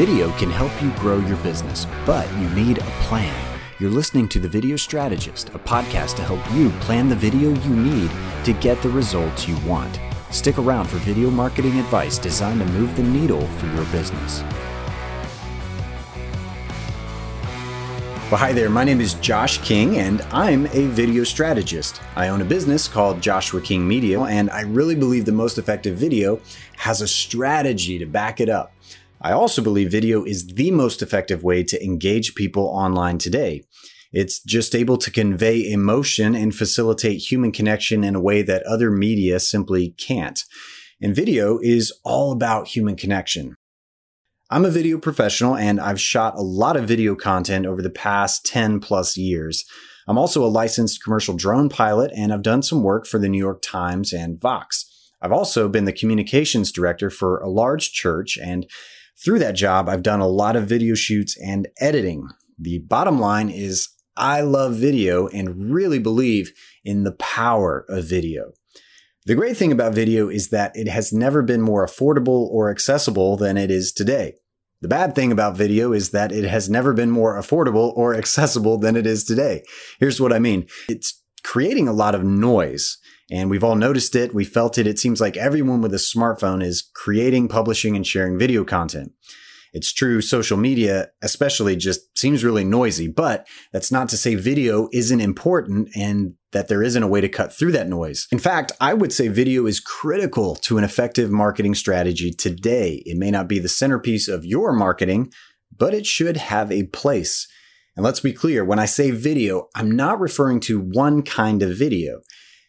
Video can help you grow your business, but you need a plan. You're listening to The Video Strategist, a podcast to help you plan the video you need to get the results you want. Stick around for video marketing advice designed to move the needle for your business. Well, hi there. My name is Josh King, and I'm a video strategist. I own a business called Joshua King Media, and I really believe the most effective video has a strategy to back it up. I also believe video is the most effective way to engage people online today. It's just able to convey emotion and facilitate human connection in a way that other media simply can't. And video is all about human connection. I'm a video professional and I've shot a lot of video content over the past 10 plus years. I'm also a licensed commercial drone pilot and I've done some work for the New York Times and Vox. I've also been the communications director for a large church and through that job, I've done a lot of video shoots and editing. The bottom line is I love video and really believe in the power of video. The great thing about video is that it has never been more affordable or accessible than it is today. The bad thing about video is that it has never been more affordable or accessible than it is today. Here's what I mean. It's creating a lot of noise and we've all noticed it. We felt it. It seems like everyone with a smartphone is creating, publishing, and sharing video content. It's true, social media especially just seems really noisy, but that's not to say video isn't important and that there isn't a way to cut through that noise. In fact, I would say video is critical to an effective marketing strategy today. It may not be the centerpiece of your marketing, but it should have a place. And let's be clear, when I say video, I'm not referring to one kind of video.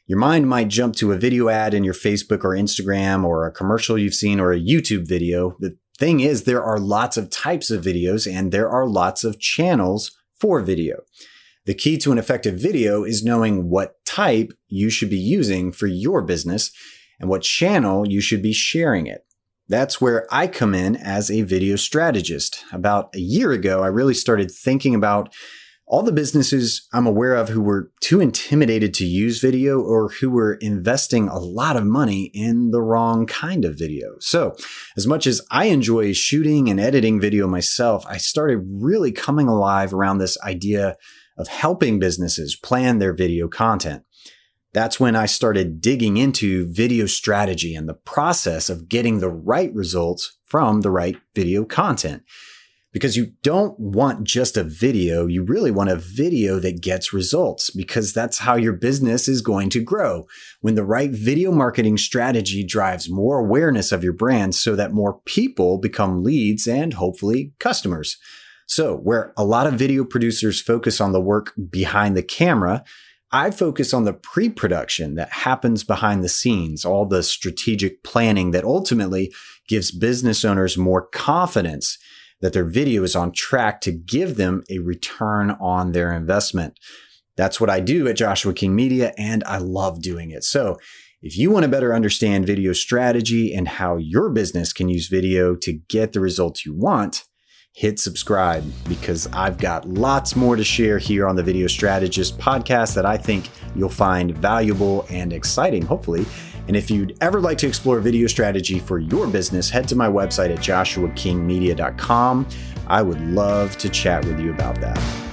Your mind might jump to a video ad in your Facebook or Instagram or a commercial you've seen or a YouTube video. The thing is, there are lots of types of videos and there are lots of channels for video. The key to an effective video is knowing what type you should be using for your business and what channel you should be sharing it. That's where I come in as a video strategist. About a year ago, I really started thinking about all the businesses I'm aware of who were too intimidated to use video or who were investing a lot of money in the wrong kind of video. So, as much as I enjoy shooting and editing video myself, I started really coming alive around this idea of helping businesses plan their video content. That's when I started digging into video strategy and the process of getting the right results from the right video content because you don't want just a video. You really want a video that gets results because that's how your business is going to grow. When the right video marketing strategy drives more awareness of your brand so that more people become leads and hopefully customers. So where a lot of video producers focus on the work behind the camera, I focus on the pre production that happens behind the scenes, all the strategic planning that ultimately gives business owners more confidence that their video is on track to give them a return on their investment. That's what I do at Joshua King Media, and I love doing it. So, if you want to better understand video strategy and how your business can use video to get the results you want, hit subscribe because I've got lots more to share here on the Video Strategist podcast that I think you'll find valuable and exciting, hopefully. And if you'd ever like to explore video strategy for your business, head to my website at joshuakingmedia.com. I would love to chat with you about that.